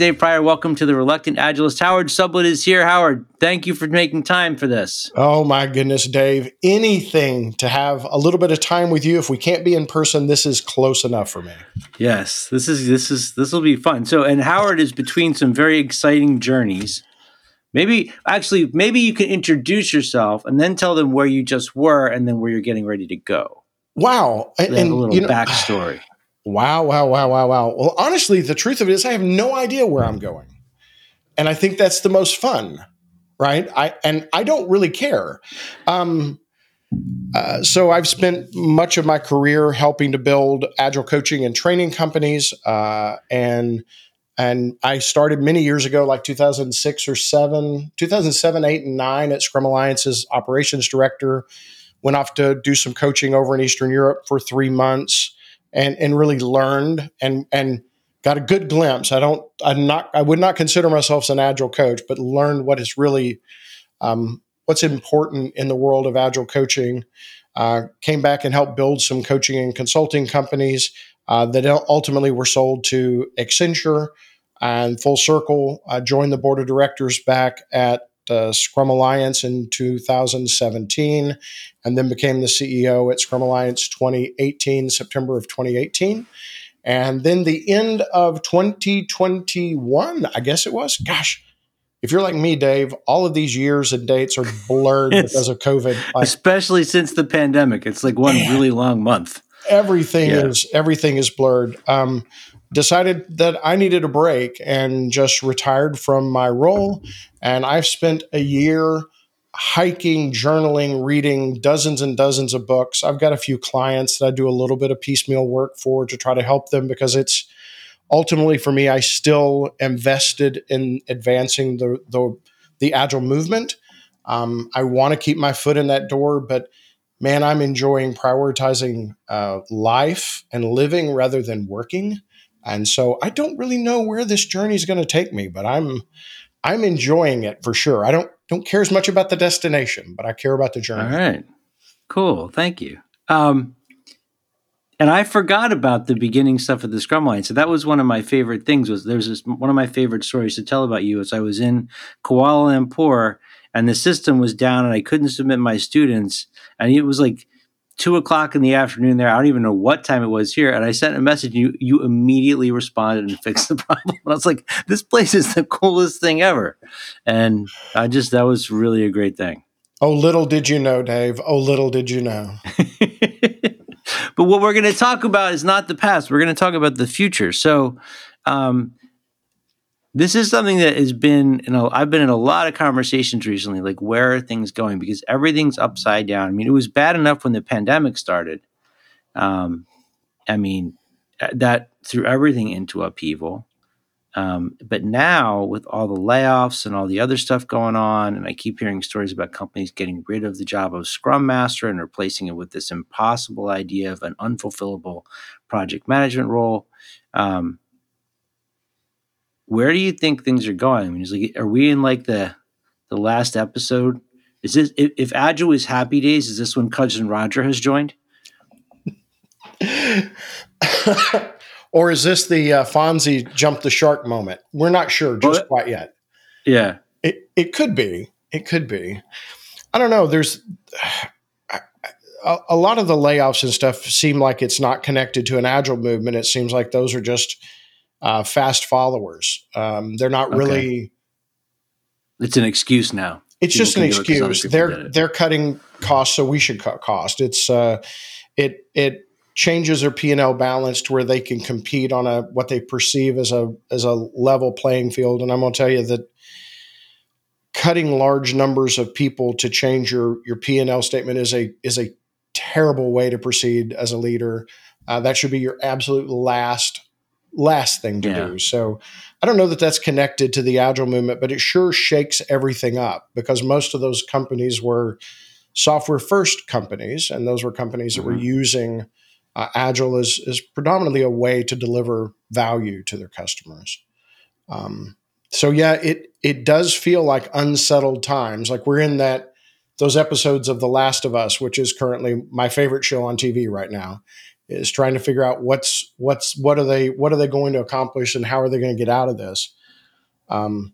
Hey, this is Dave Prior. Welcome to the Reluctant Agilist. Howard Sublett is here. Howard, thank you for making time for this. Oh my goodness, Dave. Anything to have a little bit of time with you. If we can't be in person, this is close enough for me. Yes, this is this is this will be fun. So, and Howard is between some very exciting journeys. Maybe actually, maybe you can introduce yourself and then tell them where you just were and then where you're getting ready to go. Wow, and, and a little you know, backstory. Wow, wow, wow, wow, wow. Well, honestly, the truth of it is, I have no idea where I'm going, and I think that's the most fun, right? I and I don't really care. Um, uh, so I've spent much of my career helping to build agile coaching and training companies, uh, and and I started many years ago, like 2006 or seven, 2007, eight, and nine at Scrum Alliance's operations director. Went off to do some coaching over in Eastern Europe for three months and and really learned and and got a good glimpse. I don't I'm not I would not consider myself an agile coach, but learned what is really um, what's important in the world of agile coaching. Uh, came back and helped build some coaching and consulting companies uh, that ultimately were sold to Accenture and Full Circle. I joined the board of directors back at uh, Scrum Alliance in 2017, and then became the CEO at Scrum Alliance 2018, September of 2018. And then the end of 2021, I guess it was. Gosh, if you're like me, Dave, all of these years and dates are blurred because of COVID. Like, especially since the pandemic, it's like one man, really long month. Everything yeah. is everything is blurred. Um, decided that I needed a break and just retired from my role. And I've spent a year hiking, journaling, reading dozens and dozens of books. I've got a few clients that I do a little bit of piecemeal work for to try to help them because it's ultimately for me, I still am vested in advancing the the, the agile movement. Um, I want to keep my foot in that door, but man, I'm enjoying prioritizing uh, life and living rather than working. And so I don't really know where this journey is going to take me, but I'm I'm enjoying it for sure. I don't don't care as much about the destination, but I care about the journey. All right. Cool. Thank you. Um, and I forgot about the beginning stuff of the Scrum Alliance. So that was one of my favorite things. Was there's this one of my favorite stories to tell about you. Is I was in Kuala Lumpur and the system was down and I couldn't submit my students, and it was like two o'clock in the afternoon there. I don't even know what time it was here. And I sent a message. You you immediately responded and fixed the problem. I was like, this place is the coolest thing ever. And I just that was really a great thing. Oh, little did you know, Dave. Oh, little did you know. but what we're going to talk about is not the past. We're going to talk about the future. So, um, this is something that has been you know i've been in a lot of conversations recently like where are things going? Because everything's upside down. I mean it was bad enough when the pandemic started. Um, i mean uh, that threw everything into upheaval. Um, but now with all the layoffs and all the other stuff going on and i keep hearing stories about companies getting rid of the job of scrum master and replacing it with this impossible idea of an unfulfillable project management role um, where do you think things are going? I mean, is like, are we in like the the last episode? Is this if, if Agile is Happy Days? Is this when Cousin Roger has joined? or is this the uh, Fonzie jump the shark moment? We're not sure just well, quite yet. Yeah, it it could be. It could be. I don't know. There's a, a lot of the layoffs and stuff seem like it's not connected to an agile movement. It seems like those are just uh, fast followers. Um, they're not really. It's an excuse now. It's people just an excuse. They're they're cutting costs, so we should cut cost. It's uh, it it changes their P and L balance to where they can compete on a what they perceive as a as a level playing field. And I'm going to tell you that cutting large numbers of people to change your your P and L statement is a is a terrible way to proceed as a leader. Uh, that should be your absolute last last thing to yeah. do. So I don't know that that's connected to the agile movement, but it sure shakes everything up because most of those companies were software first companies, and those were companies mm-hmm. that were mm-hmm. using uh, agile as, as predominantly a way to deliver value to their customers. Um, so yeah, it it does feel like unsettled times. Like we're in that those episodes of The Last of Us, which is currently my favorite show on TV right now is trying to figure out what's What's what are they what are they going to accomplish, and how are they going to get out of this? Um,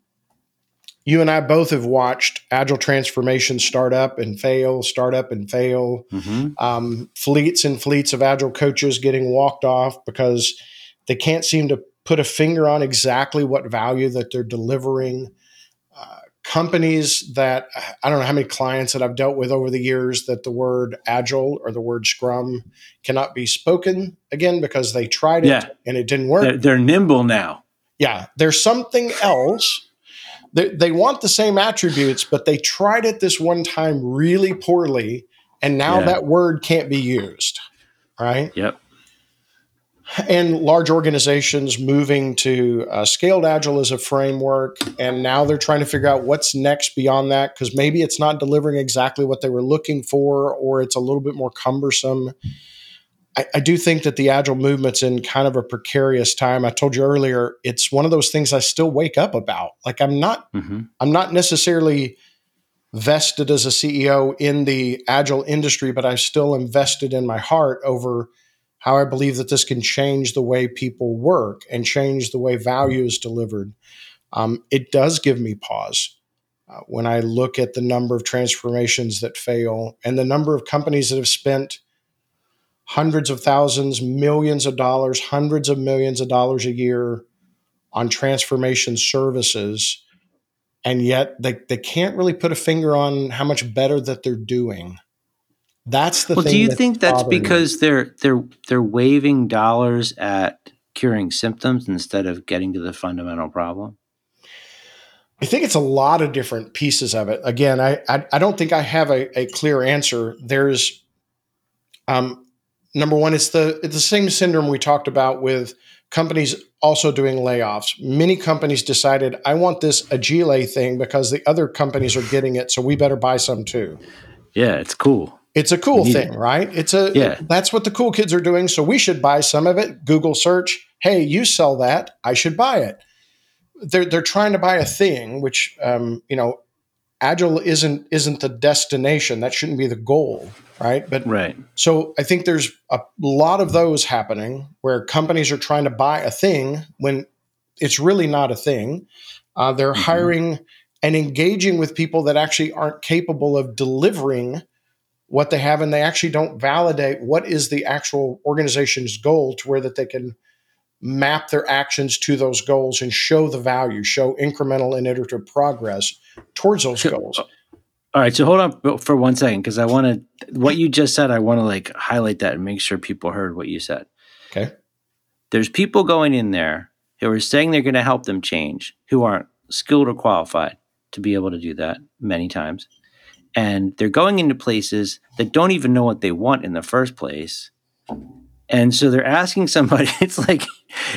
you and I both have watched agile transformation start up and fail, start up and fail. Mm-hmm. Um, fleets and fleets of agile coaches getting walked off because they can't seem to put a finger on exactly what value that they're delivering. Companies that I don't know how many clients that I've dealt with over the years that the word agile or the word scrum cannot be spoken again because they tried it yeah. and it didn't work. They're, they're nimble now. Yeah, there's something else they, they want the same attributes, but they tried it this one time really poorly, and now yeah. that word can't be used. Right. Yep. And large organizations moving to uh, scaled agile as a framework, and now they're trying to figure out what's next beyond that because maybe it's not delivering exactly what they were looking for, or it's a little bit more cumbersome. I, I, do think that the agile movement's in kind of a precarious time. I told you earlier, it's one of those things I still wake up about. Like I'm not, mm-hmm. I'm not necessarily vested as a CEO in the agile industry, but I still invested in my heart over how I believe that this can change the way people work and change the way value is delivered. Um, it does give me pause. Uh, when I look at the number of transformations that fail and the number of companies that have spent hundreds of thousands, millions of dollars, hundreds of millions of dollars a year on transformation services. And yet they, they can't really put a finger on how much better that they're doing. That's the well. Do you think that's because me. they're they're they're waving dollars at curing symptoms instead of getting to the fundamental problem? I think it's a lot of different pieces of it. Again, I I, I don't think I have a, a clear answer. There's um, number one, it's the it's the same syndrome we talked about with companies also doing layoffs. Many companies decided, I want this Agile thing because the other companies are getting it, so we better buy some too. Yeah, it's cool. It's a cool thing, it. right? It's a yeah. That's what the cool kids are doing, so we should buy some of it. Google search, hey, you sell that, I should buy it. They're they're trying to buy a thing, which um, you know, agile isn't isn't the destination. That shouldn't be the goal right? But right. So I think there's a lot of those happening where companies are trying to buy a thing when it's really not a thing. Uh, they're mm-hmm. hiring and engaging with people that actually aren't capable of delivering what they have, and they actually don't validate what is the actual organization's goal to where that they can map their actions to those goals and show the value, show incremental and iterative progress towards those goals. All right, so hold on for one second because I want to what you just said. I want to like highlight that and make sure people heard what you said. Okay. There's people going in there who are saying they're going to help them change, who aren't skilled or qualified to be able to do that many times, and they're going into places that don't even know what they want in the first place. And so they're asking somebody. It's like,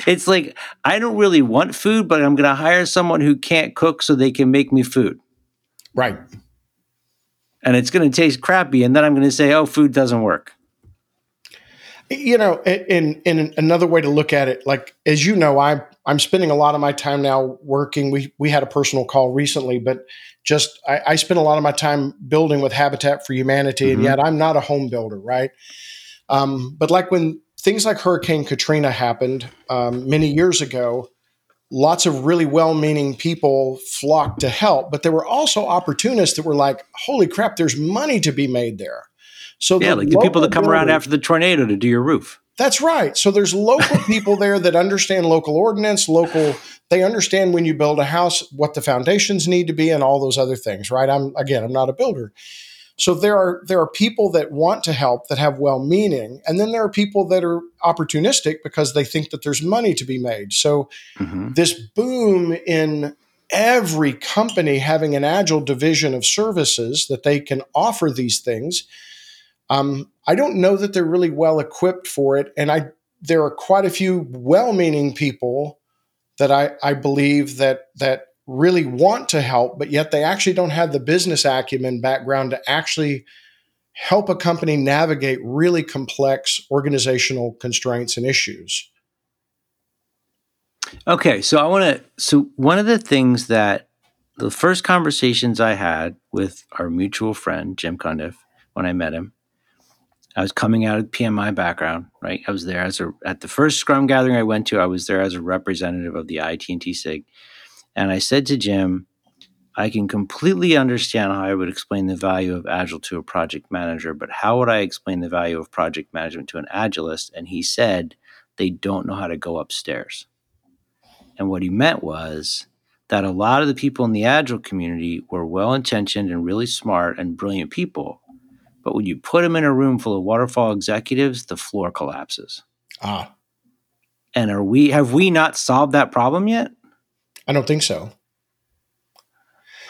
it's like I don't really want food, but I'm going to hire someone who can't cook so they can make me food. Right and it's going to taste crappy and then i'm going to say oh food doesn't work you know in in another way to look at it like as you know i'm i'm spending a lot of my time now working we we had a personal call recently but just i, I spend a lot of my time building with habitat for humanity mm-hmm. and yet i'm not a home builder right um, but like when things like hurricane katrina happened um, many years ago lots of really well-meaning people flocked to help, but there were also opportunists that were like, "Holy crap, there's money to be made there." So yeah, the like the people that come builders, around after the tornado to do your roof. That's right. So there's local people there that understand local ordinance, local. They understand when you build a house what the foundations need to be and all those other things. Right. I'm again, I'm not a builder. So there are there are people that want to help that have well meaning, and then there are people that are opportunistic because they think that there's money to be made. So mm-hmm. this boom in every company having an agile division of services that they can offer these things. Um, I don't know that they're really well equipped for it, and I there are quite a few well-meaning people that I, I believe that that really want to help, but yet they actually don't have the business acumen background to actually help a company navigate really complex organizational constraints and issues. Okay, so I want to. So, one of the things that the first conversations I had with our mutual friend, Jim Cundiff, when I met him, I was coming out of PMI background, right? I was there as a at the first Scrum gathering I went to. I was there as a representative of the IT&T SIG, and I said to Jim, I can completely understand how I would explain the value of Agile to a project manager, but how would I explain the value of project management to an Agilist? And he said they don't know how to go upstairs. And what he meant was that a lot of the people in the Agile community were well intentioned and really smart and brilliant people but when you put them in a room full of waterfall executives, the floor collapses. Ah. And are we have we not solved that problem yet? I don't think so.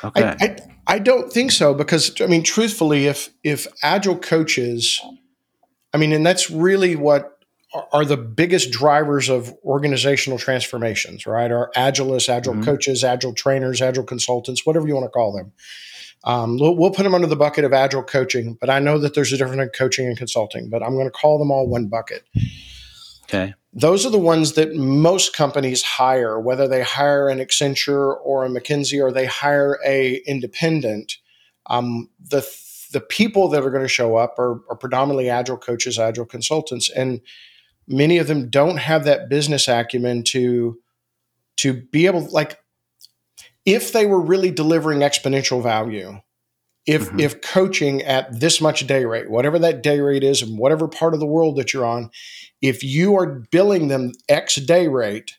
Okay. I, I, I don't think so because I mean, truthfully, if if agile coaches, I mean, and that's really what are the biggest drivers of organizational transformations, right? Are agilists, agile mm-hmm. coaches, agile trainers, agile consultants, whatever you want to call them. Um, we'll, we'll, put them under the bucket of agile coaching, but I know that there's a difference in coaching and consulting, but I'm going to call them all one bucket. Okay. Those are the ones that most companies hire, whether they hire an Accenture or a McKinsey or they hire a independent. Um, the the people that are going to show up are, are predominantly agile coaches, agile consultants, and many of them don't have that business acumen to to be able like if they were really delivering exponential value, if mm-hmm. if coaching at this much day rate, whatever that day rate is, and whatever part of the world that you're on, if you are billing them X day rate,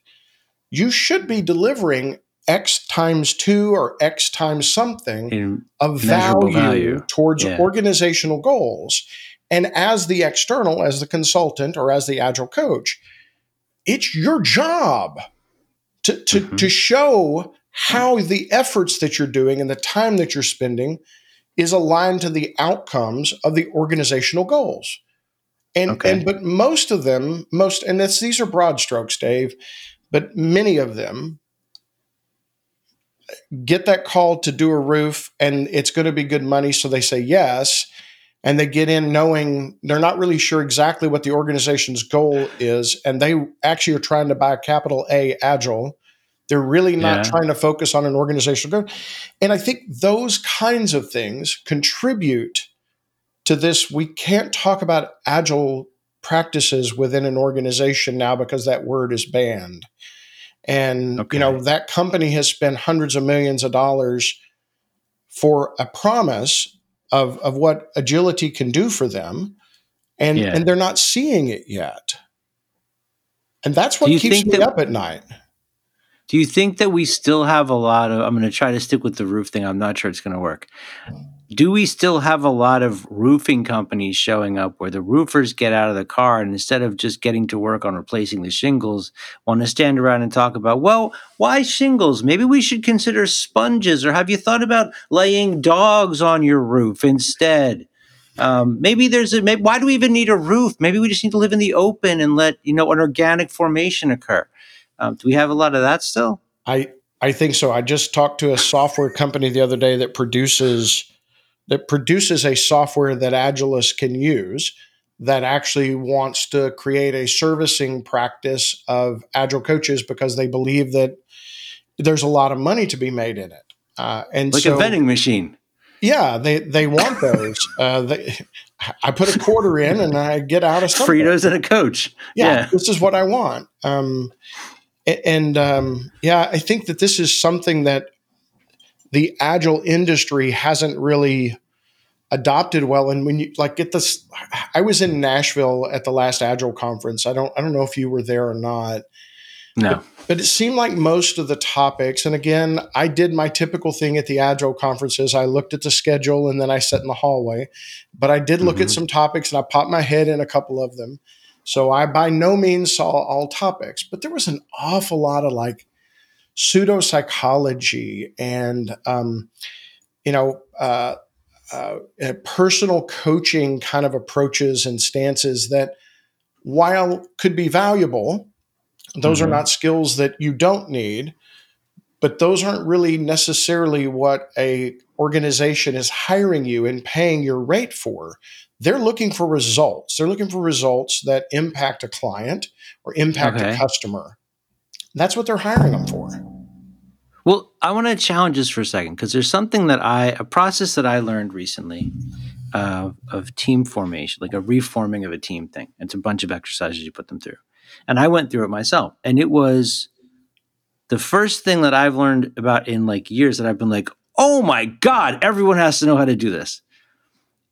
you should be delivering X times two or X times something In of value, value, towards yeah. organizational goals. And as the external, as the consultant or as the agile coach, it's your job to, to, mm-hmm. to show how the efforts that you're doing and the time that you're spending is aligned to the outcomes of the organizational goals. And okay. and but most of them, most and this, these are broad strokes, Dave, but many of them get that call to do a roof and it's going to be good money, so they say yes. And they get in knowing they're not really sure exactly what the organization's goal is, and they actually are trying to buy capital A Agile they're really not yeah. trying to focus on an organizational goal. And I think those kinds of things contribute to this. We can't talk about agile practices within an organization now because that word is banned. And okay. you know that company has spent hundreds of millions of dollars for a promise of, of what agility can do for them, and yeah. and they're not seeing it yet. And that's what keeps me that, up at night. Do you think that we still have a lot of? I'm going to try to stick with the roof thing. I'm not sure it's going to work. Do we still have a lot of roofing companies showing up where the roofers get out of the car and instead of just getting to work on replacing the shingles, want to stand around and talk about, well, why shingles? Maybe we should consider sponges, or have you thought about laying dogs on your roof instead? Um, maybe there's a maybe, why do we even need a roof? Maybe we just need to live in the open and let you know an organic formation occur. Um, do we have a lot of that still? I I think so. I just talked to a software company the other day that produces that produces a software that Agilists can use that actually wants to create a servicing practice of agile coaches because they believe that there's a lot of money to be made in it. Uh, and like so, a vending machine. Yeah, they they want those. uh, they, I put a quarter in and I get out of something. Fritos and a coach. Yeah, yeah, this is what I want. Um, and um, yeah, I think that this is something that the agile industry hasn't really adopted well. And when you like get this, I was in Nashville at the last agile conference. I don't, I don't know if you were there or not. No. But, but, it seemed like most of the topics, and again, I did my typical thing at the Agile conferences. I looked at the schedule and then I sat in the hallway. But I did look mm-hmm. at some topics and I popped my head in a couple of them. So I by no means saw all topics, but there was an awful lot of like pseudo psychology and, um, you know, uh, uh, personal coaching kind of approaches and stances that, while could be valuable, those mm-hmm. are not skills that you don't need, but those aren't really necessarily what a organization is hiring you and paying your rate for they're looking for results. They're looking for results that impact a client or impact okay. a customer. That's what they're hiring them for. Well, I want to challenge this for a second because there's something that I, a process that I learned recently uh, of team formation, like a reforming of a team thing. It's a bunch of exercises you put them through. And I went through it myself. And it was the first thing that I've learned about in like years that I've been like, oh my God, everyone has to know how to do this.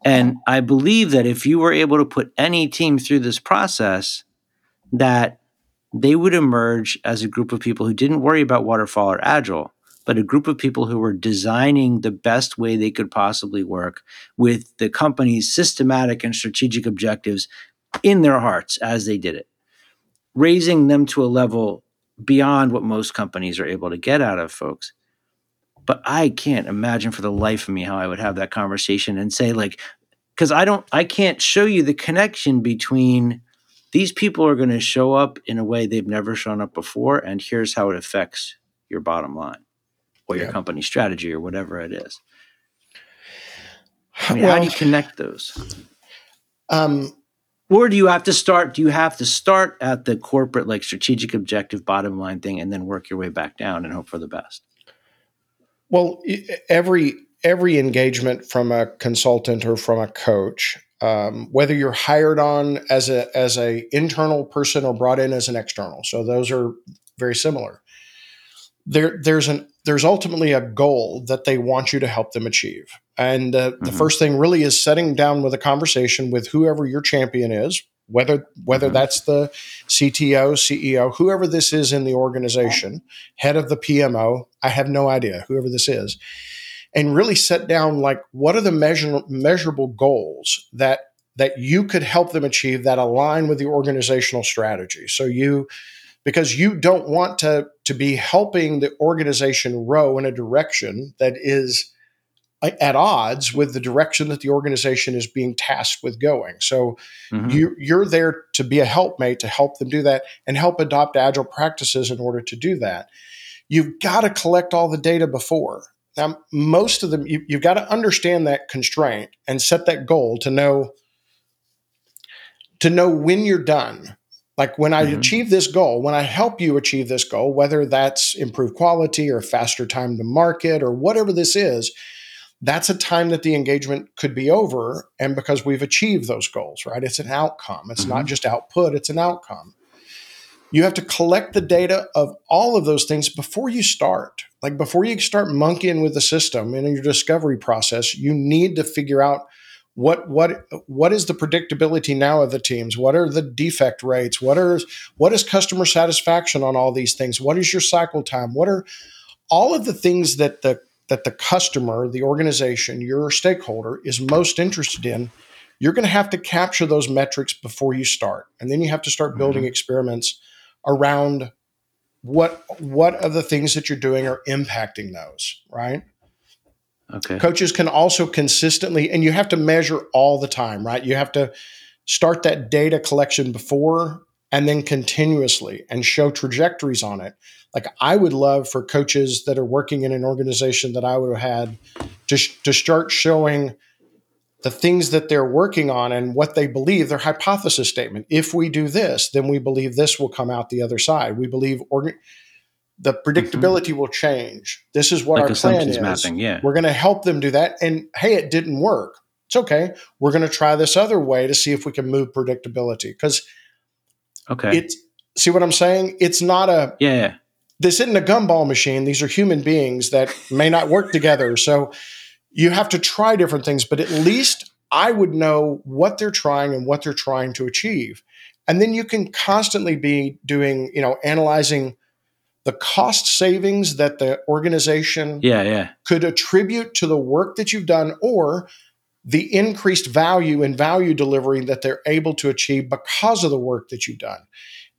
And I believe that if you were able to put any team through this process, that they would emerge as a group of people who didn't worry about waterfall or agile, but a group of people who were designing the best way they could possibly work with the company's systematic and strategic objectives in their hearts as they did it, raising them to a level beyond what most companies are able to get out of folks. But I can't imagine for the life of me how I would have that conversation and say, like, because I don't, I can't show you the connection between these people are going to show up in a way they've never shown up before, and here's how it affects your bottom line or your Yeah. company strategy or whatever it is. I mean, Well- how do you connect those? Um, Or do you have to start? Do you have to start at the corporate, like strategic objective, bottom line thing, and then work your way back down and hope for the best? Well, every every engagement from a consultant or from a coach, um, whether you're hired on as a as a internal person or brought in as an external, so those are very similar. There, there's an there's ultimately a goal that they want you to help them achieve, and uh, the Mhm. first thing really is setting down with a conversation with whoever your champion is, whether whether Mhm. that's the CTO, CEO, whoever this is in the organization, head of the PMO. I have no idea whoever this is, and really set down like what are the measure, measurable goals that that you could help them achieve that align with the organizational strategy. So you because you don't want to to be helping the organization row in a direction that is uh, at odds with the direction that the organization is being tasked with going. So Mhm. you you're there to be a helpmate to help them do that and help adopt agile practices in order to do that you've got to collect all the data before. Now most of them you, you've got to understand that constraint and set that goal to know to know when you're done. Like when i Mhm. achieve this goal when i help you achieve this goal whether that's improved quality or faster time to market or whatever this is that's a time that the engagement could be over and because we've achieved those goals right? It's an outcome. It's not Mhm. just output it's an outcome you have to collect the data of all of those things before you start. Like before you start monkeying with the system in your discovery process you need to figure out what what what is the predictability now of the teams? What are the defect rates? What are what is customer satisfaction on all these things? What is your cycle time? What are all of the things that the that the customer the organization your stakeholder is most interested in you're going to have to capture those metrics before you start. And then you have to start building mm-hmm. experiments around what what of the things that you're doing are impacting those right? Okay. coaches can also consistently and you have to measure all the time right? You have to start that data collection before and then continuously and show trajectories on it. Like i would love for coaches that are working in an organization that i would have had to, sh- to start showing the things that they're working on and what they believe their hypothesis statement if we do this then we believe this will come out the other side we believe organ- the mm-hmm. predictability will change this is what like our plan is mapping. Yeah. we're going to help them do that. And hey, it didn't work. It's okay. We're going to try this other way to see if we can move predictability. Because Okay. it's, see what I'm saying? It's not a, yeah. Yeah. this isn't a gumball machine. These are human beings that may not work together. So you have to try different things, but at least I would know what they're trying and what they're trying to achieve. And then you can constantly be doing, you know, analyzing the cost savings that the organization Yeah. Yeah. could attribute to the work that you've done or the increased value and value delivery that they're able to achieve because of the work that you've done.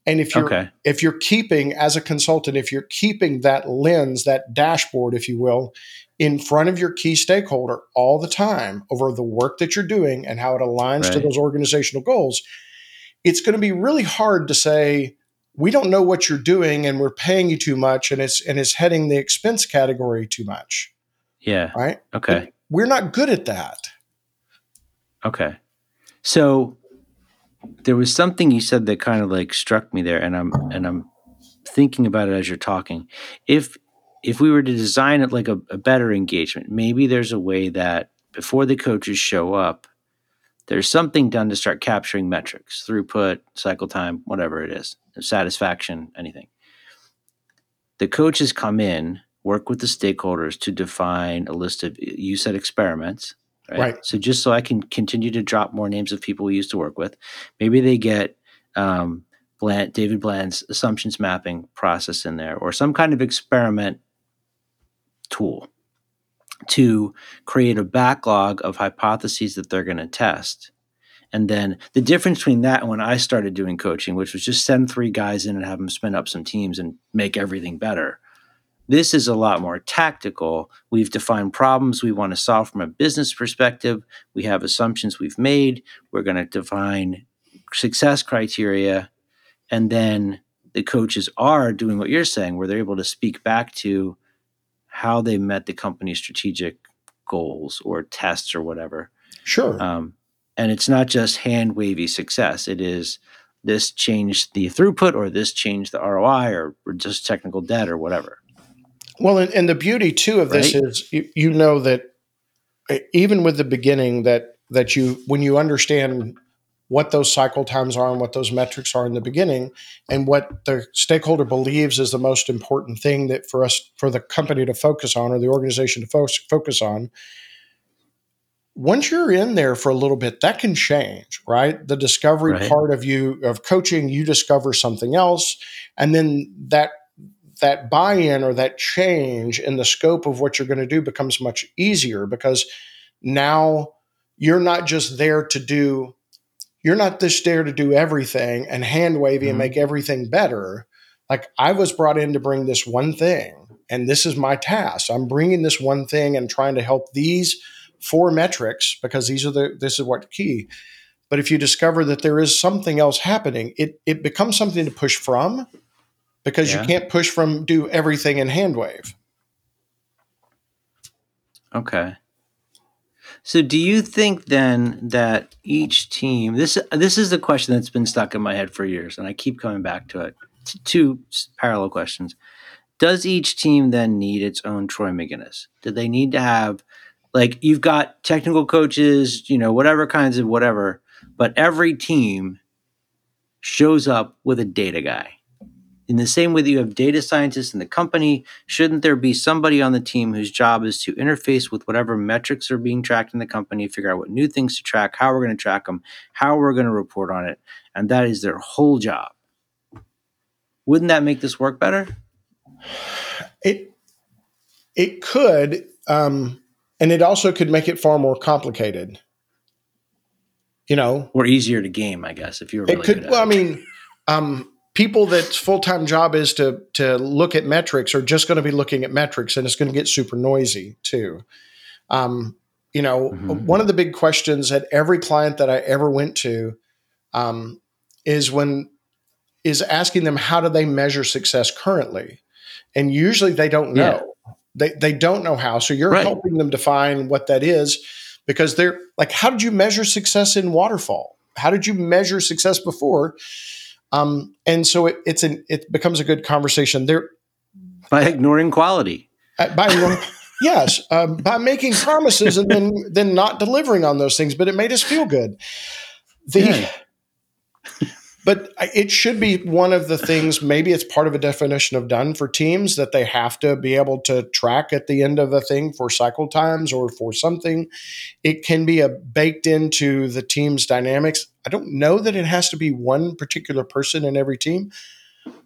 And if you're Okay. if you're keeping as a consultant, if you're keeping that lens, that dashboard, if you will, in front of your key stakeholder all the time over the work that you're doing and how it aligns to those organizational goals, it's going to be really hard to say, we don't know what you're doing and we're paying you too much and it's and it's heading the expense category too much. Yeah. Right. Okay. We're not good at that. Okay. So there was something you said that kind of like struck me there and I'm and I'm thinking about it as you're talking. If if we were to design it like a, a better engagement, maybe there's a way that before the coaches show up there's something done to start capturing metrics, throughput, cycle time, whatever it is, satisfaction, anything. The coaches come in, work with the stakeholders to define a list of you said experiments. Right? Right. So just so I can continue to drop more names of people we used to work with, maybe they get um, Bland, David Bland's assumptions mapping process in there, or some kind of experiment tool to create a backlog of hypotheses that they're going to test. And then the difference between that and when I started doing coaching, which was just send three guys in and have them spin up some teams and make everything better. This is a lot more tactical. We've defined problems we want to solve from a business perspective. We have assumptions we've made. We're going to define success criteria. And then the coaches are doing what you're saying, where they're able to speak back to how they met the company's strategic goals or tests or whatever. Sure. Um, and it's not just hand wavy success. It is this changed the throughput or this changed the ROI or, or just technical debt or whatever. Well, and, and the beauty too of this is you, you know that uh, even with the beginning that that you when you understand what those cycle times are and what those metrics are in the beginning. And what the stakeholder believes is the most important thing that for us for the company to focus on or the organization to focus focus on. Once you're in there for a little bit that can change right? The discovery Right. part of you of coaching you discover something else. And then that that buy-in or that change in the scope of what you're going to do becomes much easier because now you're not just there to do you're not just there to do everything and hand wavy Mhm. and make everything better like i was brought in to bring this one thing and this is my task i'm bringing this one thing and trying to help these four metrics because these are the this is what key but if you discover that there is something else happening it it becomes something to push from because Yeah. you can't push from do everything in hand wave Okay. So do you think then that each team this this is the question that's been stuck in my head for years and I keep coming back to it. Two parallel questions. Does each team then need its own Troy Magennis? Do they need to have like you've got technical coaches, you know, whatever kinds of whatever, but every team shows up with a data guy. In the same way that you have data scientists in the company, shouldn't there be somebody on the team whose job is to interface with whatever metrics are being tracked in the company, figure out what new things to track, how we're going to track them, how we're going to report on it, and that is their whole job. Wouldn't that make this work better? it it could um and it also could make it far more complicated you know Or easier to game, I guess, if you're really it could well i mean um people that's full-time job is to to look at metrics are just going to be looking at metrics and it's going to get super noisy too. Um you know Mhm. one of the big questions at every client that i ever went to um is when is asking them how do they measure success currently? And usually they don't know. They, they don't know how so you're Right. helping them define what that is because they're like how did you measure success in waterfall? How did you measure success before um, and so it, it's an it becomes a good conversation there by ignoring quality. uh, by yes um, by making promises and then then not delivering on those things but it made us feel good the Yeah. but it should be one of the things maybe it's part of a definition of done for teams that they have to be able to track at the end of a thing for cycle times or for something it can be a baked into the team's dynamics i don't know that it has to be one particular person in every team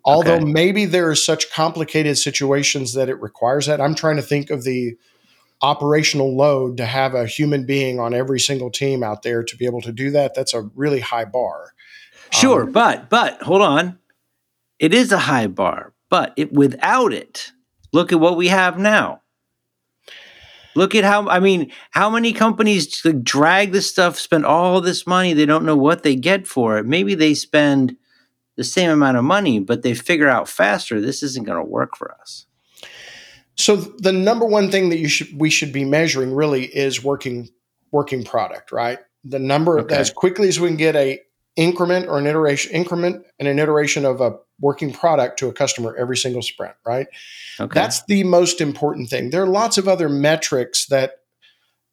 although Okay. maybe there are such complicated situations that it requires that i'm trying to think of the operational load to have a human being on every single team out there to be able to do that that's a really high bar Sure, Um, but but hold on. It is a high bar, but it without it, look at what we have now. Look at how I mean, how many companies drag this stuff, spend all this money, they don't know what they get for it. Maybe they spend the same amount of money, but they figure out faster this isn't going to work for us. So the number one thing that you should we should be measuring really is working working product, right? The number Okay. as quickly as we can get a increment or an iteration increment and an iteration of a working product to a customer every single sprint, right? Okay. That's the most important thing. There are lots of other metrics that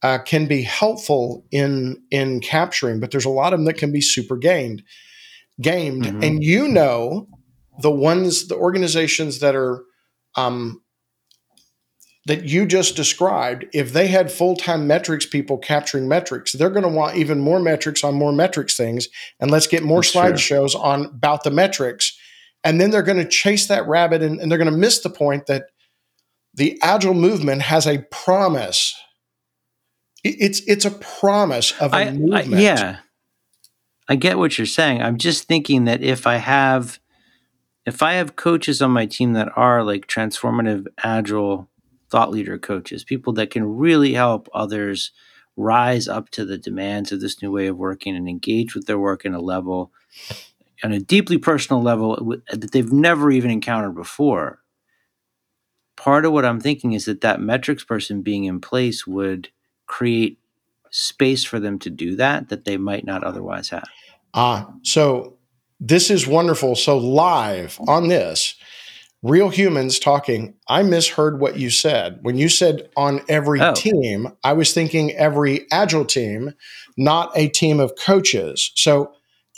uh, can be helpful in in capturing, but there's a lot of them that can be super gained, gamed. Mhm. And you know, the ones, the organizations that are um, that you just described, if they had full time metrics people capturing metrics, they're going to want even more metrics on more metrics things, and let's get more slideshows on about the metrics, and then they're going to chase that rabbit, and, and they're going to miss the point that the agile movement has a promise. It's it's a promise of a I, I movement. yeah, I get what you're saying. I'm just thinking that if I have, if I have coaches on my team that are like transformative, agile thought leader coaches, people that can really help others rise up to the demands of this new way of working and engage with their work in a level, on a deeply personal level that they've never even encountered before. Part of what I'm thinking is that that metrics person being in place would create space for them to do that that they might not otherwise have. Ah, so this is wonderful. So live on this, real humans talking. I misheard what you said when you said on every Oh. team. I was thinking every agile team, not a team of coaches. So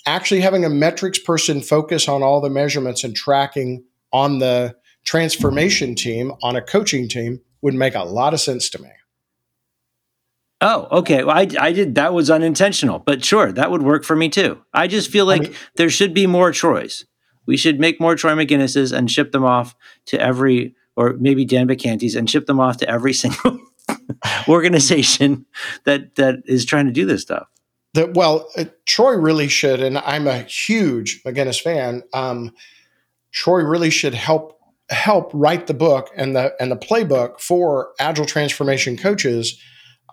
actually having a metrics person focus on all the measurements and tracking on the transformation team on a coaching team would make a lot of sense to me. Oh, okay. Well, I, I did that was unintentional, but sure, that would work for me too. I just feel I like mean- there should be more Troys. We should make more Troy Magennises and ship them off to every, or maybe Dan Vacantis and ship them off to every single organization that that is trying to do this stuff. that well uh, troy really should and i'm a huge Magennis fan um, troy really should help help write the book and the and the playbook for agile transformation coaches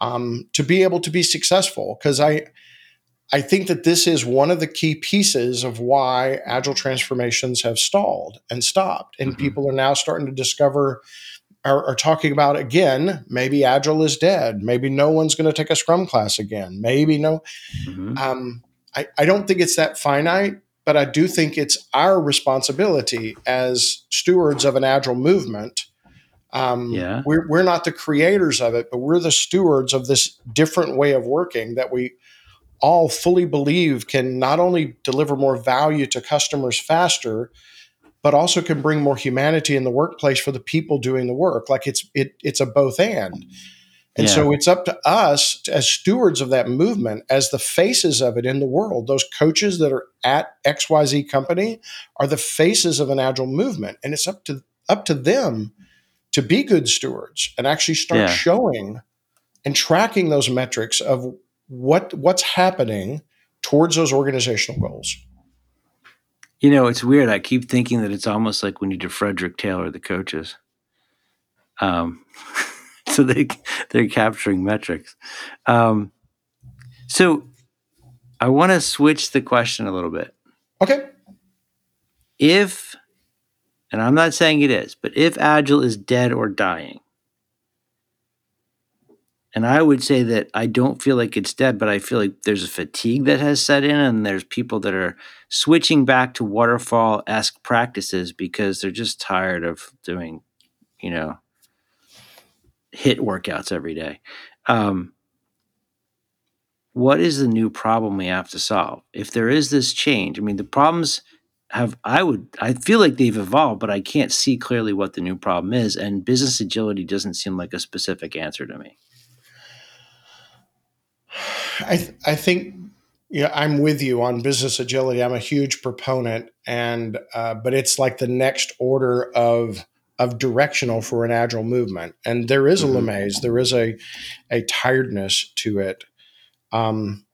um, to be able to be successful because i i think that this is one of the key pieces of why agile transformations have stalled and stopped and Mhm. people are now starting to discover are, are talking about again maybe agile is dead maybe no one's going to take a scrum class again maybe no Mhm. um, I, I don't think it's that finite, but I do think it's our responsibility as stewards of an agile movement. Um, Yeah. we're, we're not the creators of it, but we're the stewards of this different way of working that we all fully believe can not only deliver more value to customers faster, but also can bring more humanity in the workplace for the people doing the work. Like it's it it's a both and. And Yeah. so it's up to us as stewards of that movement, as the faces of it in the world. Those coaches that are at XYZ company are the faces of an agile movement. And it's up to up to them to be good stewards and actually start Yeah. showing and tracking those metrics of what what's happening towards those organizational goals. You know, it's weird. I keep thinking that it's almost like we need to Frederick Taylor the coaches. Um, so they they're capturing metrics. Um, so I want to switch the question a little bit. Okay. If, and I'm not saying it is, but if Agile is dead or dying, and I would say that I don't feel like it's dead, but I feel like there's a fatigue that has set in, and there's people that are switching back to waterfall esque practices because they're just tired of doing, you know, HIIT workouts every day. Um, what is the new problem we have to solve? If there is this change, I mean, the problems have, I would, I feel like they've evolved, but I can't see clearly what the new problem is. And business agility doesn't seem like a specific answer to me. I th- I think yeah, I'm with you on business agility. I'm a huge proponent, and uh, but it's like the next order of of directional for an agile movement, and there is a Mhm. lamaze, there is a a tiredness to it. Um,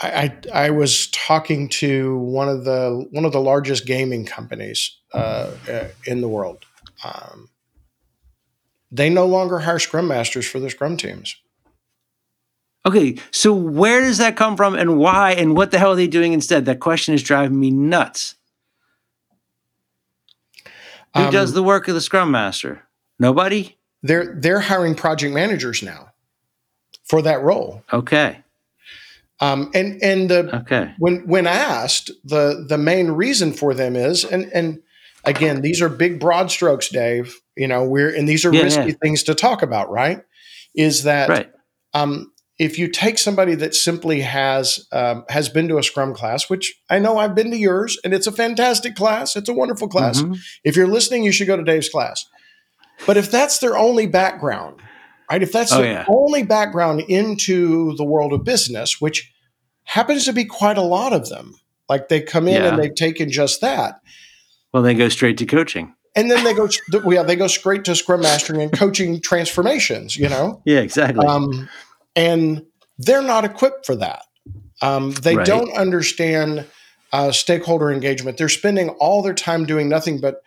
I, I I was talking to one of the one of the largest gaming companies uh, uh, in the world. Um, they no longer hire scrum masters for their scrum teams. Okay, so where does that come from and why and what the hell are they doing instead? That question is driving me nuts. Who Um, does the work of the scrum master? Nobody? they're they're hiring project managers now for that role. Okay. Um, and and the Okay. when when asked, the the main reason for them is and and again, these are big broad strokes, Dave. You know, we're and these are Yeah, risky yeah. things to talk about, right? is that Right. um, if you take somebody that simply has um, has been to a Scrum class, which I know I've been to yours, and it's a fantastic class, it's a wonderful class. Mhm. If you're listening, you should go to Dave's class. But if that's their only background, right? If that's Oh, their yeah. only background into the world of business, which happens to be quite a lot of them, like they come in Yeah. and they've taken just that, Well, they go straight to coaching. and then they go, yeah, they go straight to Scrum mastering and coaching transformations. You know, Yeah, exactly. um, and they're not equipped for that. Um, they Right. don't understand uh, stakeholder engagement. They're spending all their time doing nothing but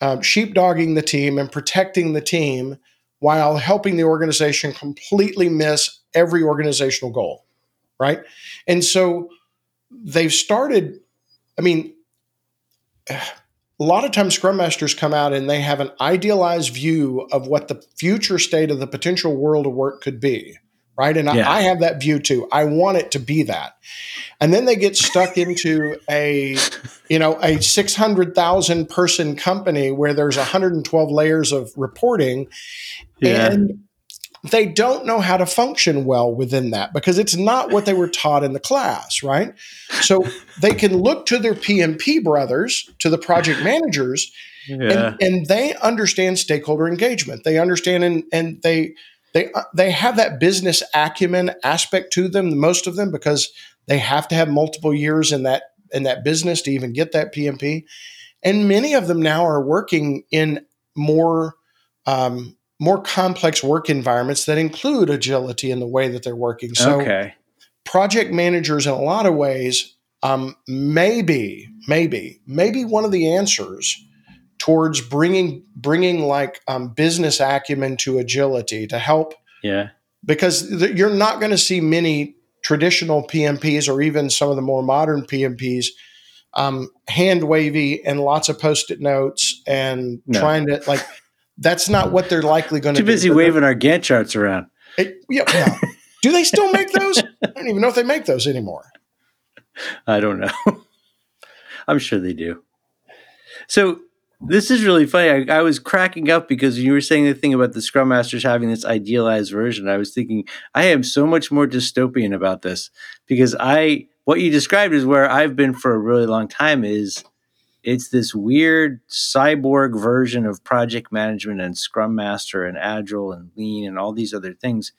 um, sheepdogging the team and protecting the team while helping the organization completely miss every organizational goal. Right. And so they've started, I mean, a lot of times scrum masters come out and they have an idealized view of what the future state of the potential world of work could be right and Yeah. I, I have that view too i want it to be that and then they get stuck into a you know a 600000 person company where there's 112 layers of reporting yeah. and they don't know how to function well within that because it's not what they were taught in the class, right? So they can look to their PMP brothers, to the project managers, yeah. and, and they understand stakeholder engagement. They understand and, and they they uh, they have that business acumen aspect to them, most of them, because they have to have multiple years in that in that business to even get that PMP. And many of them now are working in more um, more complex work environments that include agility in the way that they're working. So okay. project managers in a lot of ways um, maybe maybe maybe one of the answers towards bringing bringing like um, business acumen to agility to help Yeah. because th- you're not going to see many traditional PMPs or even some of the more modern PMPs um, hand wavy and lots of post-it notes and No. trying to like that's not what they're likely going to Too do. busy they're- waving our Gantt charts around. it- yeah, yeah. Do they still make those? I don't even know if they make those anymore. I don't know. I'm sure they do. So this is really funny. I, I was cracking up because you were saying the thing about the Scrum Masters having this idealized version. I was thinking I am so much more dystopian about this because I what you described is where I've been for a really long time. Is it's this weird cyborg version of project management and Scrum Master and Agile and Lean and all these other things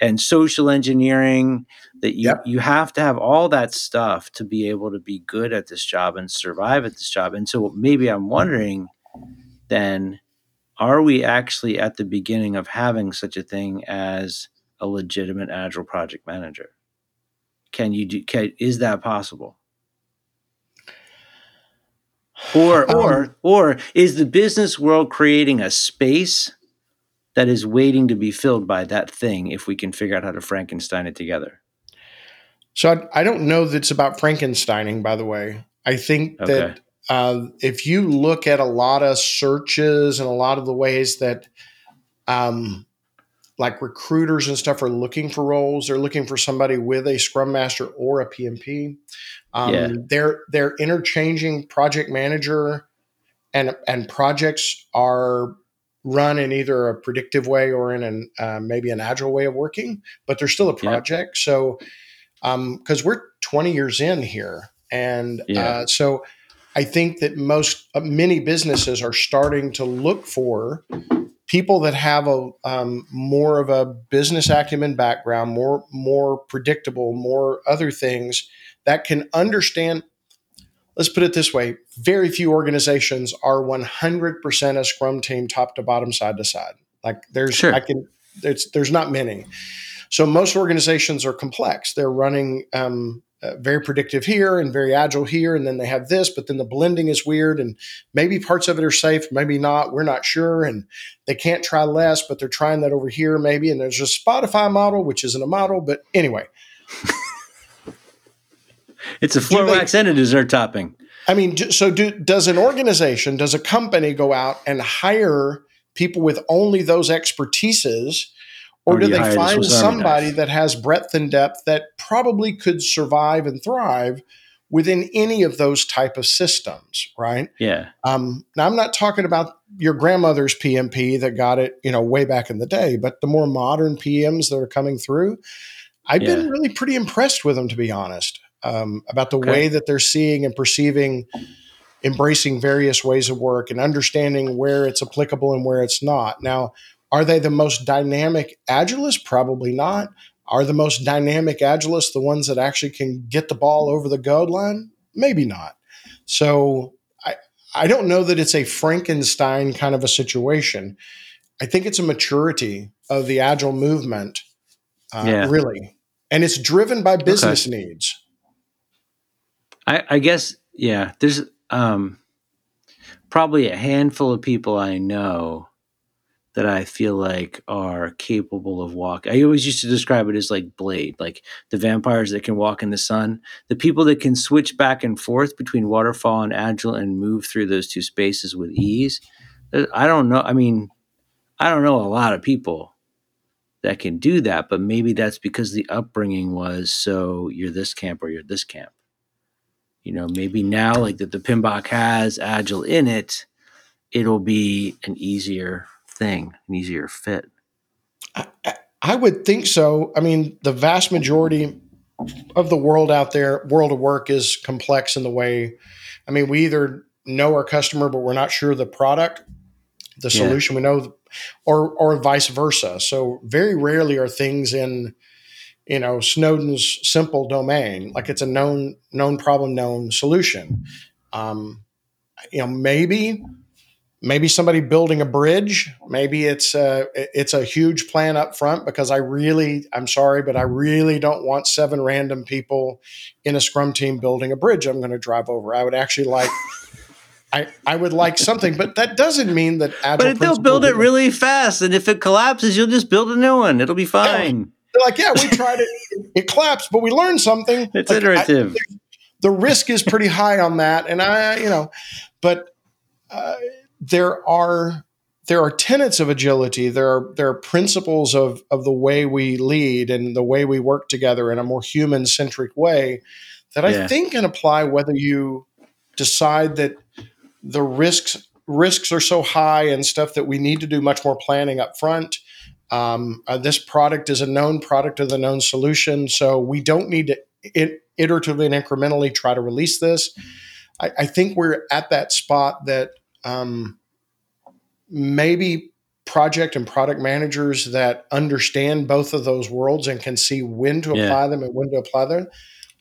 and social engineering that you Yep. you have to have all that stuff to be able to be good at this job and survive at this job. And so maybe I'm wondering then are we actually at the beginning of having such a thing as a legitimate agile project manager? Can you do can, is that possible? Or or Um, or is the business world creating a space that is waiting to be filled by that thing if we can figure out how to Frankenstein it together? So I, I don't know that it's about Frankensteining, by the way. I think Okay. that uh, if you look at a lot of searches and a lot of the ways that um, like recruiters and stuff are looking for roles, they're looking for somebody with a Scrum Master or a PMP. Um, Yeah. They're they're interchanging project manager and and projects are run in either a predictive way or in an uh, maybe an agile way of working, but they're still a Yeah. project. So because we're 20 years in here, and Yeah. uh, so I think that most uh, many businesses are starting to look for people that have a um, more of a business acumen background, more more predictable, more other things that can understand. Let's put it this way: very few organizations are 100% a Scrum team, top to bottom, side to side. Like there's, Sure. I can, there's, there's not many. So most organizations are complex. They're running um, uh, very predictive here and very agile here, and then they have this, but then the blending is weird, and maybe parts of it are SAFe, maybe not. We're not sure, and they can't try less, but they're trying that over here, maybe. And there's a Spotify model, which isn't a model, but anyway. It's a floor wax and a dessert topping. I mean, so do, does an organization, does a company go out and hire people with only those expertises, or Or do do they find somebody that has breadth and depth that probably could survive and thrive within any of those type of systems, right? Yeah. Um, now I'm not talking about your grandmother's PMP that got it, you know, way back in the day, but the more modern PMs that are coming through, I've Yeah. been really pretty impressed with them, to be honest, um, about the Okay. way that they're seeing and perceiving, embracing various ways of work and understanding where it's applicable and where it's not. Now, are they the most dynamic agilists? Probably not. Are the most dynamic agilists the ones that actually can get the ball over the goal line? Maybe not. So I, I don't know that it's a Frankenstein kind of a situation. I think it's a maturity of the agile movement, uh, Yeah. really. And it's driven by business needs. I, I guess yeah. There's um, probably a handful of people I know that I feel like are capable of walk. I always used to describe it as like Blade, like the vampires that can walk in the sun, the people that can switch back and forth between waterfall and agile and move through those two spaces with ease. Uh, I don't know. I mean, I don't know a lot of people that can do that, but maybe that's because the upbringing was so you're this camp or you're this camp you know maybe now like that the PMBOK has agile in it it'll be an easier thing an easier fit I, I- would think so. I mean, the vast majority of the world out there, world of work is complex in the way. I mean, we either know our customer, but we're not sure the product, the Yeah. solution. We know, or or vice versa. So very rarely are things in, you know, Snowden's simple domain. Like it's a known known problem, known solution. Um, you know, maybe maybe somebody building a bridge maybe it's a it's a huge plan up front because i really i'm sorry but i really don't want seven random people in a scrum team building a bridge i'm going to drive over i would actually like I, I would like something, but that doesn't mean that agile. but they'll build it really fast and if it collapses you'll just build a new one it'll be fine They're like, yeah, we tried it, it collapsed, but we learned something. it's Like, I- iterative the risk is pretty high on that, and I, you know, but uh, there are there are tenets of agility. There are there are principles of of the way we lead and the way we work together in a more human centric way that I Yeah. think can apply whether you decide that the risks risks are so high and stuff that we need to do much more planning up front. Um, uh, this product is a known product of the known solution, so we don't need to it, iteratively and incrementally try to release this. I, I think we're at that spot that um, maybe project and product managers that understand both of those worlds and can see when to Yeah. apply them and when to apply them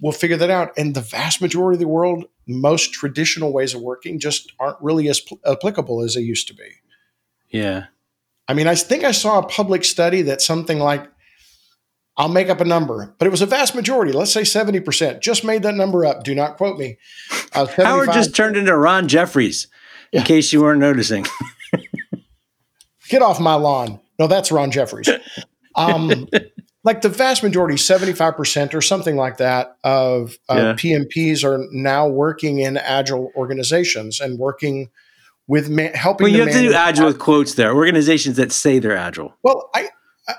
will figure that out. And the vast majority of the world, most traditional ways of working just aren't really as pl- applicable as they used to be. yeah I mean, I think I saw a public study that something like, I'll make up a number, but it was a vast majority, let's say 70%, just made that number up. Do not quote me. Uh, howard just turned into ron jeffries in case you weren't noticing get off my lawn. No, that's Ron Jeffries. Um, like the vast majority, 75% or something like that, of uh, Yeah. PMPs are now working in agile organizations and working with ma- helping. well you have to do agile with quotes there organizations that say they're agile Well, I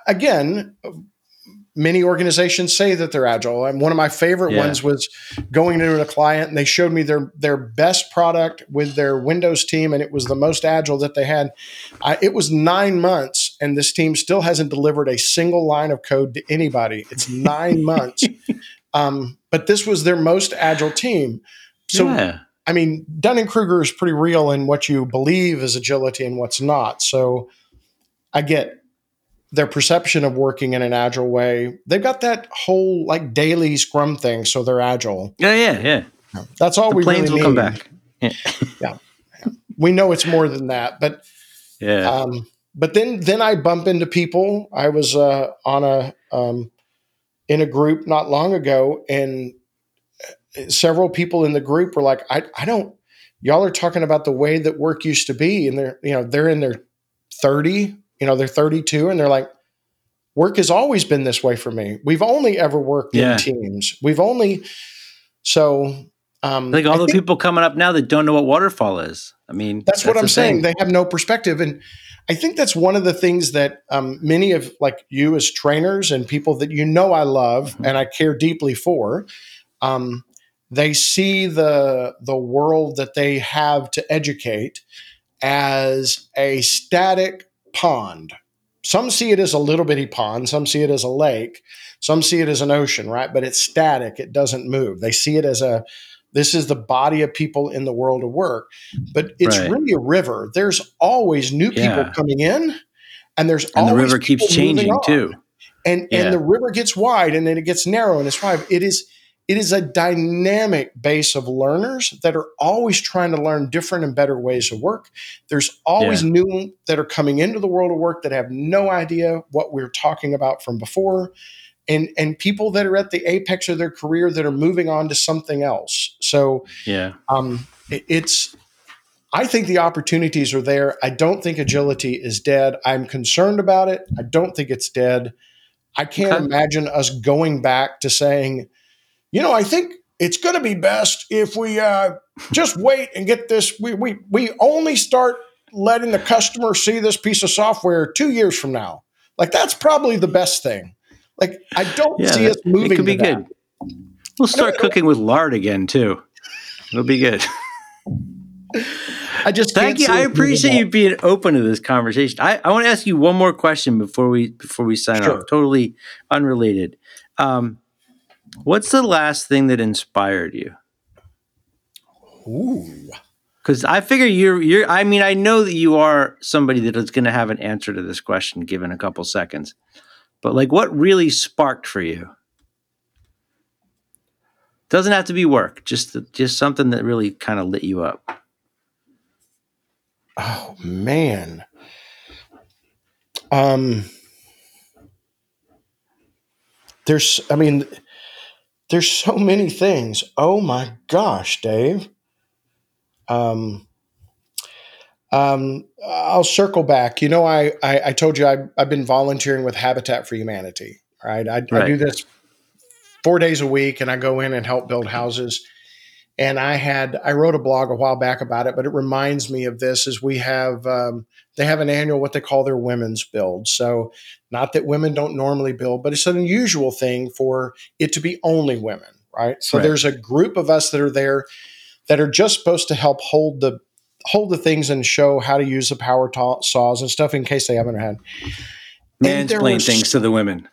again, many organizations say that they're agile. And one of my favorite Yeah. ones was going into a client and they showed me their their best product with their Windows team, and it was the most agile that they had. I, it was nine months, and this team still hasn't delivered a single line of code to anybody. It's nine months, um, but this was their most agile team. So yeah I mean, Dunning Kruger is pretty real in what you believe is agility and what's not. So I get their perception of working in an agile way. They've got that whole like daily scrum thing, so they're agile. yeah yeah yeah That's all the we planes really will come need. yeah. We know it's more than that, but yeah um, but then then I bump into people. I was uh, on a um, in a group not long ago, and several people in the group were like, "I I don't." Y'all are talking about the way that work used to be, and they're you know they're in their thirty, you know they're thirty two, and they're like, "Work has always been this way for me. We've only ever worked Yeah. in teams. We've only so." Um, like all I the think- people coming up now that don't know what waterfall is i mean that's, what I'm saying. thing. They have no perspective, and I think that's one of the things that um, many of like you as trainers and people that you know I love Mm-hmm. and I care deeply for. Um, they see the the world that they have to educate as a static pond. Some see it as a little bitty pond, some see it as a lake, some see it as an ocean, right? But it's static, it doesn't move. They see it as a this is the body of people in the world of work. But it's Right. really a river. There's always new people Yeah. coming in, and there's always. And the river keeps changing too. and Yeah. and the river gets wide and then it gets narrow and it's wide it is it is a dynamic base of learners that are always trying to learn different and better ways of work there's always new that are coming into the world of work that have no idea what we're talking about from before and and people that are at the apex of their career that are moving on to something else so Yeah. um, it- it's I think the opportunities are there. I don't think agility is dead. I'm concerned about it. I don't think it's dead. I can't Okay. imagine us going back to saying, you know, I think it's going to be best if we uh, just wait and get this. We, we, we only start letting the customer see this piece of software two years from now. Like, that's probably the best thing. Like, I don't Yeah. see us moving it could be to that. good. We'll start cooking with lard again too. It'll be good. I just Thank you. I appreciate you being open to this conversation. I, I want to ask you one more question before we before we sign Sure. off. Totally unrelated. Um, what's the last thing that inspired you? Ooh. Because I figure you're you're. I mean, I know that you are somebody that is going to have an answer to this question given a couple seconds. But like, what really sparked for you? Doesn't have to be work. Just just something that really kind of lit you up. Oh man. Um there's I mean there's so many things. Oh my gosh, Dave. Um um, I'll circle back. You know, I I, I told you I, I've been volunteering with Habitat for Humanity. Right, I, I do this four days a week, and I go in and help build houses and I had I wrote a blog a while back about it, but it reminds me of this. Is we have um, they have an annual what they call their women's build. So not that women don't normally build, but it's an unusual thing for it to be only women, right? So Right. there's a group of us that are there that are just supposed to help hold the hold the things and show how to use the power ta- saws and stuff in case they haven't had. Mansplain things to the women.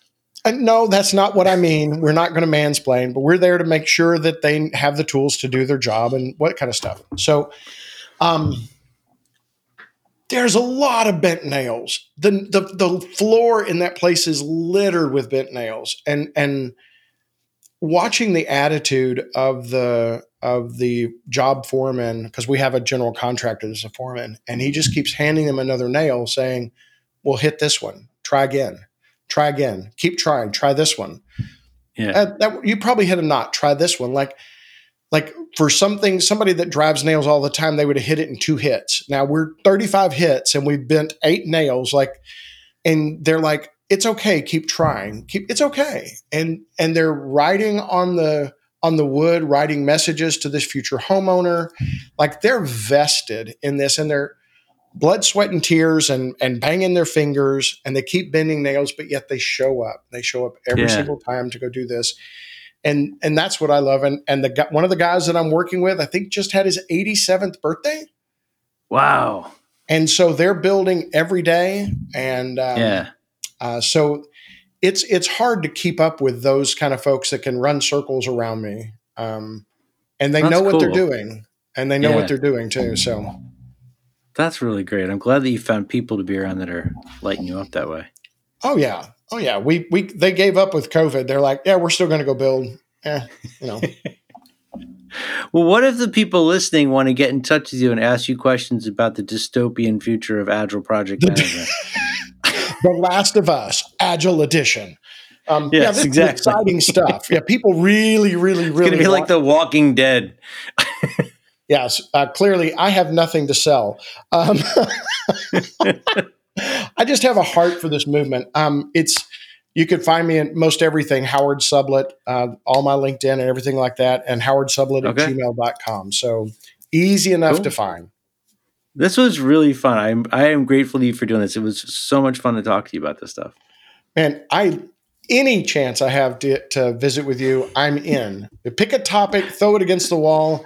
Uh, no, that's not what I mean. We're not going to mansplain, but we're there to make sure that they have the tools to do their job and what kind of stuff. So, um, there's a lot of bent nails. the the The floor in that place is littered with bent nails, and and watching the attitude of the of the job foreman because we have a general contractor as a foreman, and he just keeps handing them another nail, saying, "We'll hit this one. Try again." Try again. Keep trying. Try this one Yeah. uh, that you probably hit a knot. Try this one. Like, like for something, somebody that drives nails all the time, they would have hit it in two hits. Now we're 35 hits and we've bent eight nails. Like, and they're like, it's okay. Keep trying. Keep, it's okay. And, and they're writing on the, on the wood, writing messages to this future homeowner. Like they're vested in this and they're, blood, sweat, and tears and and banging their fingers and they keep bending nails, but yet they show up. They show up every Yeah. single time to go do this. And and that's what I love. And and the one of the guys that I'm working with, I think just had his 87th birthday. Wow. And so they're building every day. And um, yeah. uh, so it's it's hard to keep up with those kind of folks that can run circles around me. Um, and they That's know what they're doing. And they know Yeah. what they're doing too. So That's really great. I'm glad that you found people to be around that are lighting you up that way. Oh yeah, oh yeah. We we they gave up with COVID. They're like, yeah, we're still going to go build. Eh, you know. Well, what if the people listening want to get in touch with you and ask you questions about the dystopian future of agile project management? the Last of Us Agile Edition. Um, yeah, Yes, this exactly. is exciting stuff. Yeah, people really, really, really. it's to be like The Walking Dead. Yes, uh, clearly I have nothing to sell. Um, I just have a heart for this movement. Um, it's you can find me in most everything, Howard Sublett, uh, all my LinkedIn and everything like that, and Howard Sublett at gmail.com. So easy enough Cool. to find. This was really fun. I'm I am grateful to you for doing this. It was so much fun to talk to you about this stuff. Man, I any chance I have to, to visit with you, I'm in. Pick a topic, throw it against the wall,